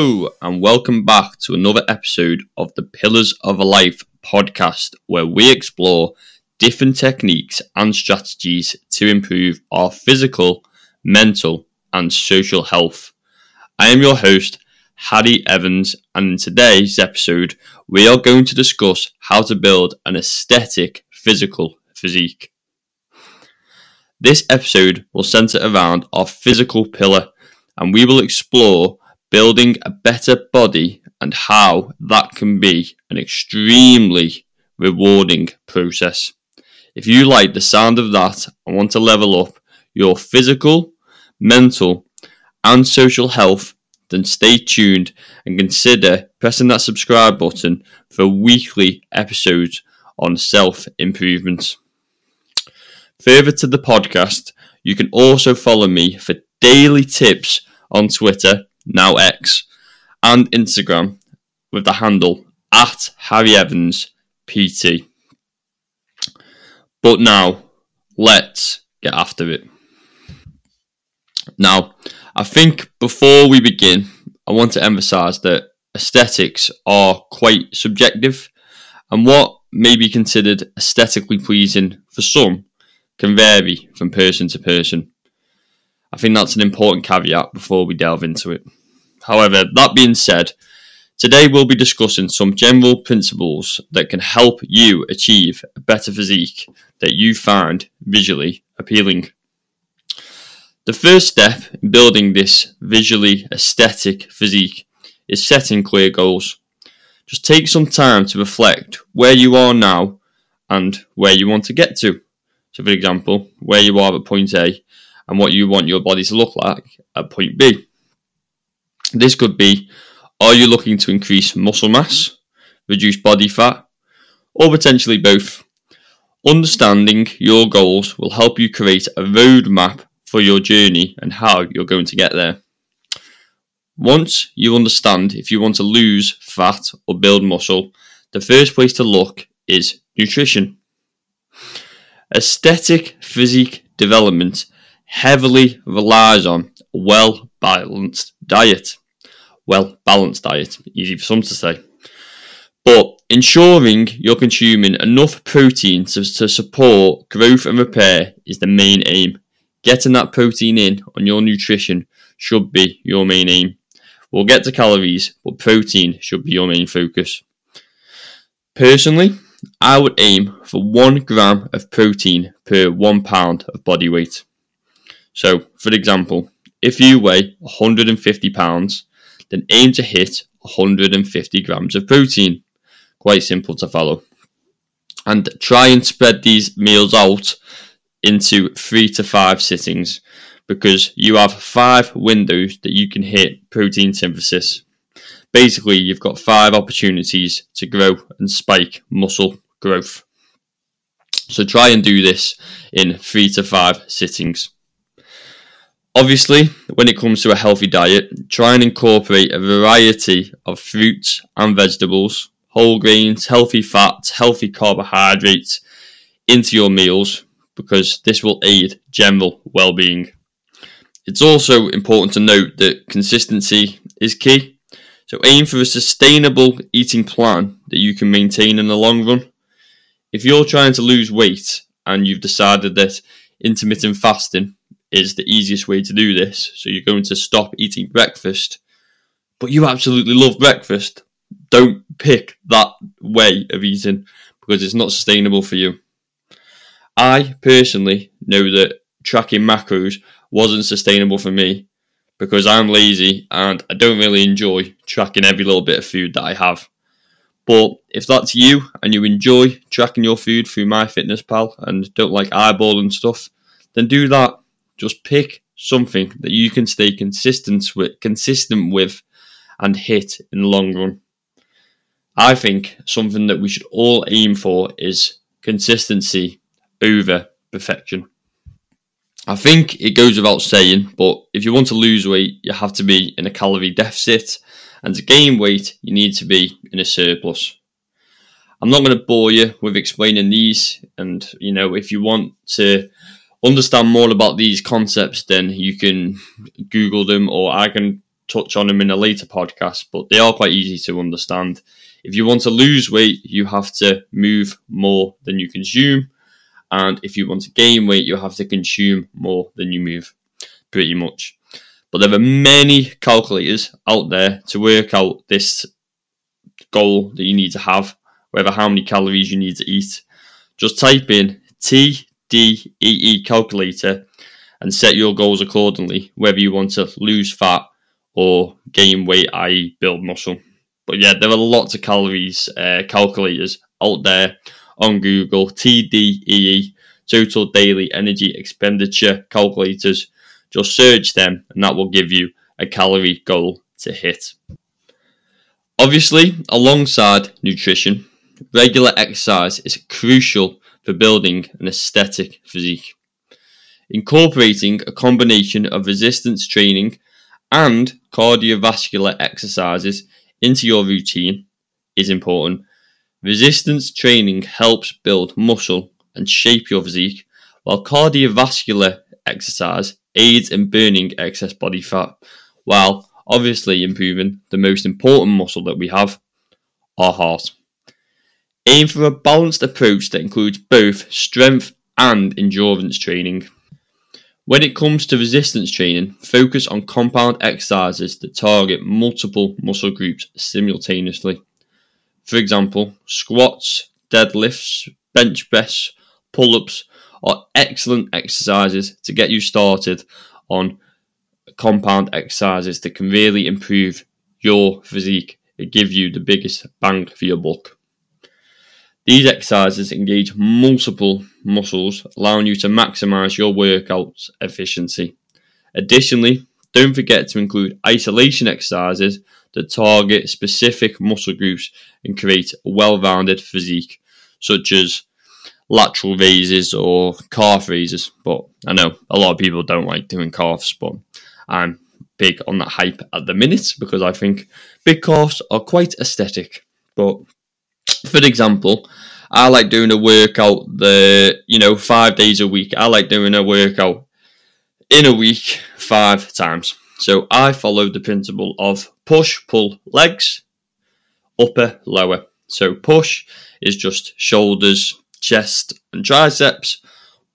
Hello, and welcome back to another episode of the Pillars of a Life podcast, where we explore different techniques and strategies to improve our physical, mental, and social health. I am your host, Harry Evans, and in today's episode, we are going to discuss how to build an aesthetic physical physique. This episode will centre around our physical pillar, and we will explore building a better body and how that can be an extremely rewarding process. If you like the sound of that and want to level up your physical, mental, and social health, then stay tuned and consider pressing that subscribe button for weekly episodes on self improvement. Further to the podcast, you can also follow me for daily tips on Twitter now X, and Instagram with the handle at Harry Evans PT. But now, let's get after it. Now, I think before we begin, I want to emphasize that aesthetics are quite subjective, and what may be considered aesthetically pleasing for some can vary from person to person. I think that's an important caveat before we delve into it. However, that being said, today we'll be discussing some general principles that can help you achieve a better physique that you find visually appealing. The first step in building this visually aesthetic physique is setting clear goals. Just take some time to reflect where you are now and where you want to get to. So, for example, where you are at point A and what you want your body to look like at point B. This could be are you looking to increase muscle mass, reduce body fat, or potentially both? Understanding your goals will help you create a roadmap for your journey and how you're going to get there. Once you understand if you want to lose fat or build muscle, the first place to look is nutrition. Aesthetic physique development heavily relies on a well balanced diet. Well balanced diet, easy for some to say. But ensuring you're consuming enough protein to, to support growth and repair is the main aim. Getting that protein in on your nutrition should be your main aim. We'll get to calories, but protein should be your main focus. Personally, I would aim for one gram of protein per one pound of body weight. So, for example, if you weigh 150 pounds, then aim to hit 150 grams of protein. Quite simple to follow. And try and spread these meals out into three to five sittings because you have five windows that you can hit protein synthesis. Basically, you've got five opportunities to grow and spike muscle growth. So try and do this in three to five sittings. Obviously, when it comes to a healthy diet, try and incorporate a variety of fruits and vegetables, whole grains, healthy fats, healthy carbohydrates into your meals because this will aid general well-being. It's also important to note that consistency is key. So aim for a sustainable eating plan that you can maintain in the long run. If you're trying to lose weight and you've decided that intermittent fasting is the easiest way to do this. So you're going to stop eating breakfast, but you absolutely love breakfast. Don't pick that way of eating because it's not sustainable for you. I personally know that tracking macros wasn't sustainable for me because I'm lazy and I don't really enjoy tracking every little bit of food that I have. But if that's you and you enjoy tracking your food through MyFitnessPal and don't like eyeballing stuff, then do that. Just pick something that you can stay consistent with, consistent with and hit in the long run. I think something that we should all aim for is consistency over perfection. I think it goes without saying, but if you want to lose weight, you have to be in a calorie deficit, and to gain weight, you need to be in a surplus. I'm not going to bore you with explaining these, and you know, if you want to understand more about these concepts, then you can Google them, or I can touch on them in a later podcast, but they are quite easy to understand. If you want to lose weight, you have to move more than you consume. And if you want to gain weight, you have to consume more than you move, pretty much. But there are many calculators out there to work out this goal that you need to have, whether how many calories you need to eat. Just type in TDEE calculator and set your goals accordingly, whether you want to lose fat or gain weight, i.e., build muscle. But yeah, there are lots of calories uh, calculators out there on Google. TDEE, Total Daily Energy Expenditure Calculators. Just search them, and that will give you a calorie goal to hit. Obviously, alongside nutrition, regular exercise is crucial for building an aesthetic physique. Incorporating a combination of resistance training and cardiovascular exercises into your routine is important. Resistance training helps build muscle and shape your physique, while cardiovascular exercise aids in burning excess body fat, while obviously improving the most important muscle that we have, our heart. Aim for a balanced approach that includes both strength and endurance training. When it comes to resistance training, focus on compound exercises that target multiple muscle groups simultaneously. For example, squats, deadlifts, bench press, pull ups are excellent exercises to get you started on compound exercises that can really improve your physique and give you the biggest bang for your buck. These exercises engage multiple muscles, allowing you to maximize your workout's efficiency. Additionally, don't forget to include isolation exercises that target specific muscle groups and create a well rounded physique, such as lateral raises or calf raises. But I know a lot of people don't like doing calves, but I'm big on that hype at the minute because I think big calves are quite aesthetic. But for example, I like doing a workout the you know five days a week. I like doing a workout in a week five times. So I follow the principle of push, pull, legs, upper, lower. So push is just shoulders, chest, and triceps.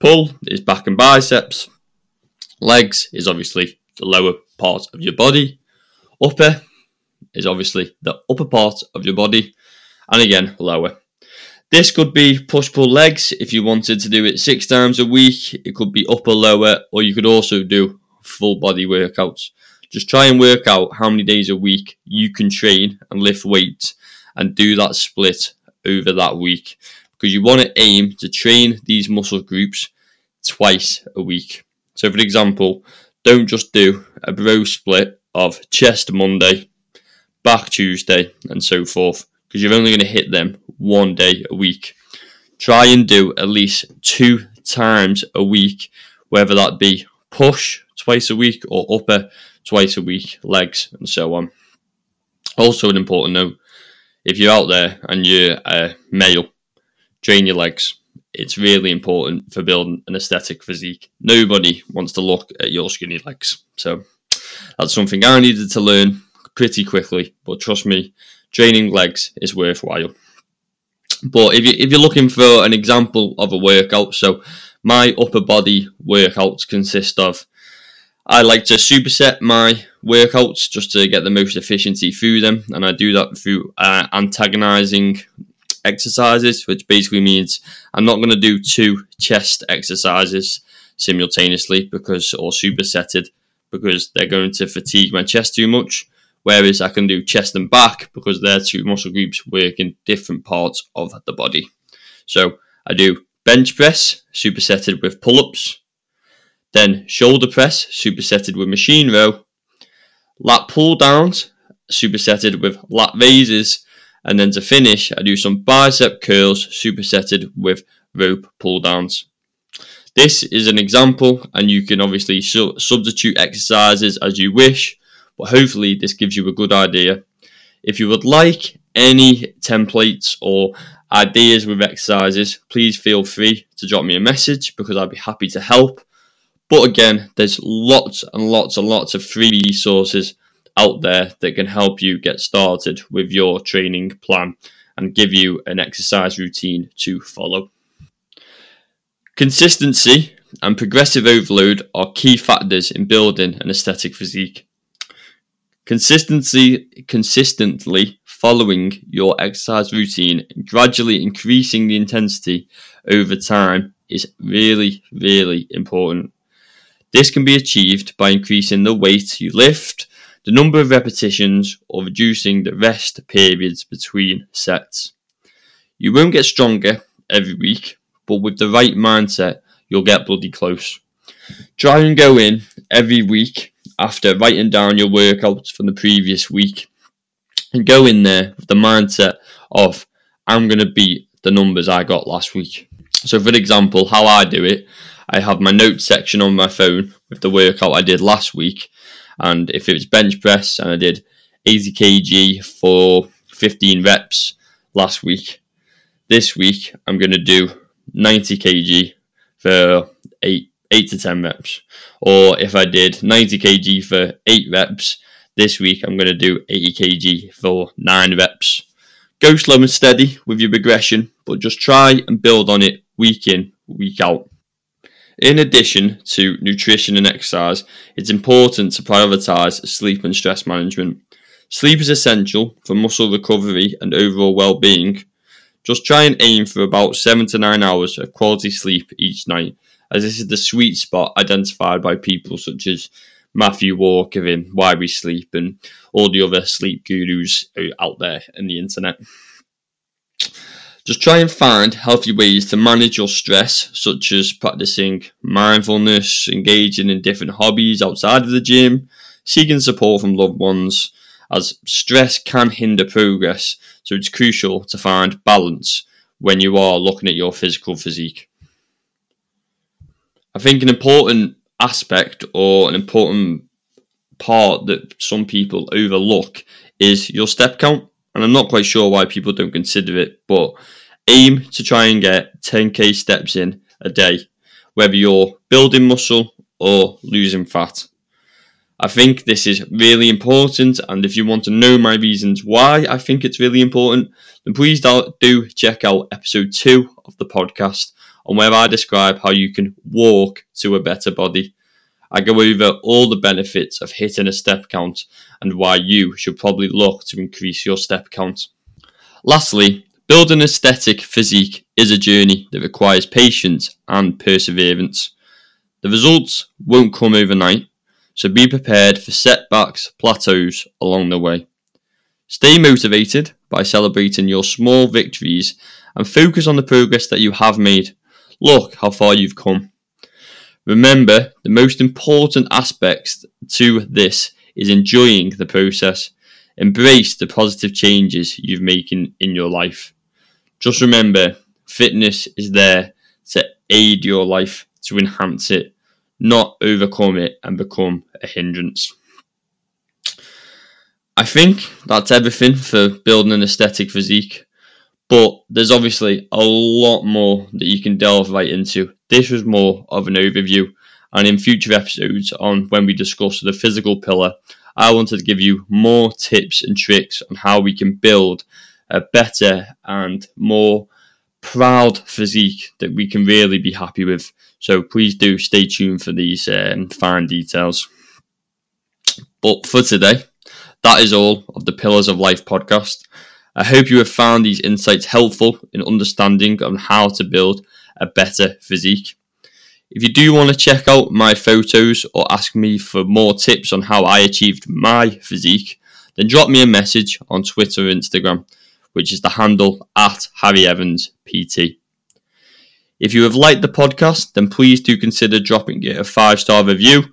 Pull is back and biceps. Legs is obviously the lower part of your body. Upper is obviously the upper part of your body. And again, lower. This could be push pull legs if you wanted to do it six times a week. It could be upper lower, or you could also do full body workouts. Just try and work out how many days a week you can train and lift weights and do that split over that week because you want to aim to train these muscle groups twice a week. So, for example, don't just do a bro split of chest Monday, back Tuesday, and so forth because you're only going to hit them one day a week. Try and do at least two times a week, whether that be push twice a week or upper twice a week, legs, and so on. Also, an important note if you're out there and you're a male, train your legs. It's really important for building an aesthetic physique. Nobody wants to look at your skinny legs. So, that's something I needed to learn pretty quickly, but trust me, training legs is worthwhile. But if, you, if you're looking for an example of a workout, so my upper body workouts consist of I like to superset my workouts just to get the most efficiency through them, and I do that through uh, antagonizing exercises, which basically means I'm not going to do two chest exercises simultaneously because or supersetted because they're going to fatigue my chest too much. Whereas I can do chest and back because they're two muscle groups work in different parts of the body. So I do bench press supersetted with pull ups, then shoulder press supersetted with machine row, lat pull downs supersetted with lat raises, and then to finish, I do some bicep curls supersetted with rope pull downs. This is an example, and you can obviously su- substitute exercises as you wish but hopefully this gives you a good idea. If you would like any templates or ideas with exercises, please feel free to drop me a message because I'd be happy to help. But again, there's lots and lots and lots of free resources out there that can help you get started with your training plan and give you an exercise routine to follow. Consistency and progressive overload are key factors in building an aesthetic physique. Consistency, consistently following your exercise routine and gradually increasing the intensity over time is really, really important. This can be achieved by increasing the weight you lift, the number of repetitions, or reducing the rest periods between sets. You won't get stronger every week, but with the right mindset, you'll get bloody close. Try and go in every week after writing down your workouts from the previous week and go in there with the mindset of, I'm going to beat the numbers I got last week. So, for example, how I do it, I have my notes section on my phone with the workout I did last week. And if it was bench press and I did 80 kg for 15 reps last week, this week I'm going to do 90 kg for 8, 8 to 10 reps. Or if I did 90 kg for 8 reps, this week I'm going to do 80 kg for 9 reps. Go slow and steady with your progression, but just try and build on it week in, week out. In addition to nutrition and exercise, it's important to prioritize sleep and stress management. Sleep is essential for muscle recovery and overall well being. Just try and aim for about 7 to 9 hours of quality sleep each night, as this is the sweet spot identified by people such as Matthew Walker Why We Sleep and all the other sleep gurus out there in the internet. Just try and find healthy ways to manage your stress, such as practicing mindfulness, engaging in different hobbies outside of the gym, seeking support from loved ones, as stress can hinder progress, so it's crucial to find balance when you are looking at your physical physique. I think an important aspect or an important part that some people overlook is your step count and I'm not quite sure why people don't consider it, but aim to try and get 10k steps in a day, whether you're building muscle or losing fat. I think this is really important, and if you want to know my reasons why I think it's really important, then please do check out episode 2 of the podcast on where I describe how you can walk to a better body. I go over all the benefits of hitting a step count and why you should probably look to increase your step count. Lastly, building an aesthetic physique is a journey that requires patience and perseverance. The results won't come overnight, so be prepared for setbacks, plateaus along the way. Stay motivated by celebrating your small victories and focus on the progress that you have made. Look how far you've come. Remember, the most important aspects to this is enjoying the process. Embrace the positive changes you've making in your life. Just remember, fitness is there to aid your life, to enhance it, not overcome it and become a hindrance. I think that's everything for building an aesthetic physique. But there's obviously a lot more that you can delve right into. This was more of an overview, and in future episodes, on when we discuss the physical pillar, I wanted to give you more tips and tricks on how we can build a better and more proud physique that we can really be happy with. So please do stay tuned for these um, fine details. But for today, that is all of the Pillars of Life podcast. I hope you have found these insights helpful in understanding on how to build a better physique. If you do want to check out my photos or ask me for more tips on how I achieved my physique, then drop me a message on Twitter or Instagram, which is the handle at Harry Evans PT. If you have liked the podcast, then please do consider dropping it a five star review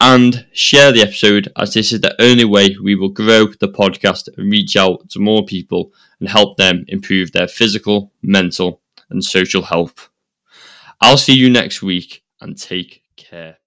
and share the episode as this is the only way we will grow the podcast and reach out to more people and help them improve their physical, mental, and social health. I'll see you next week and take care.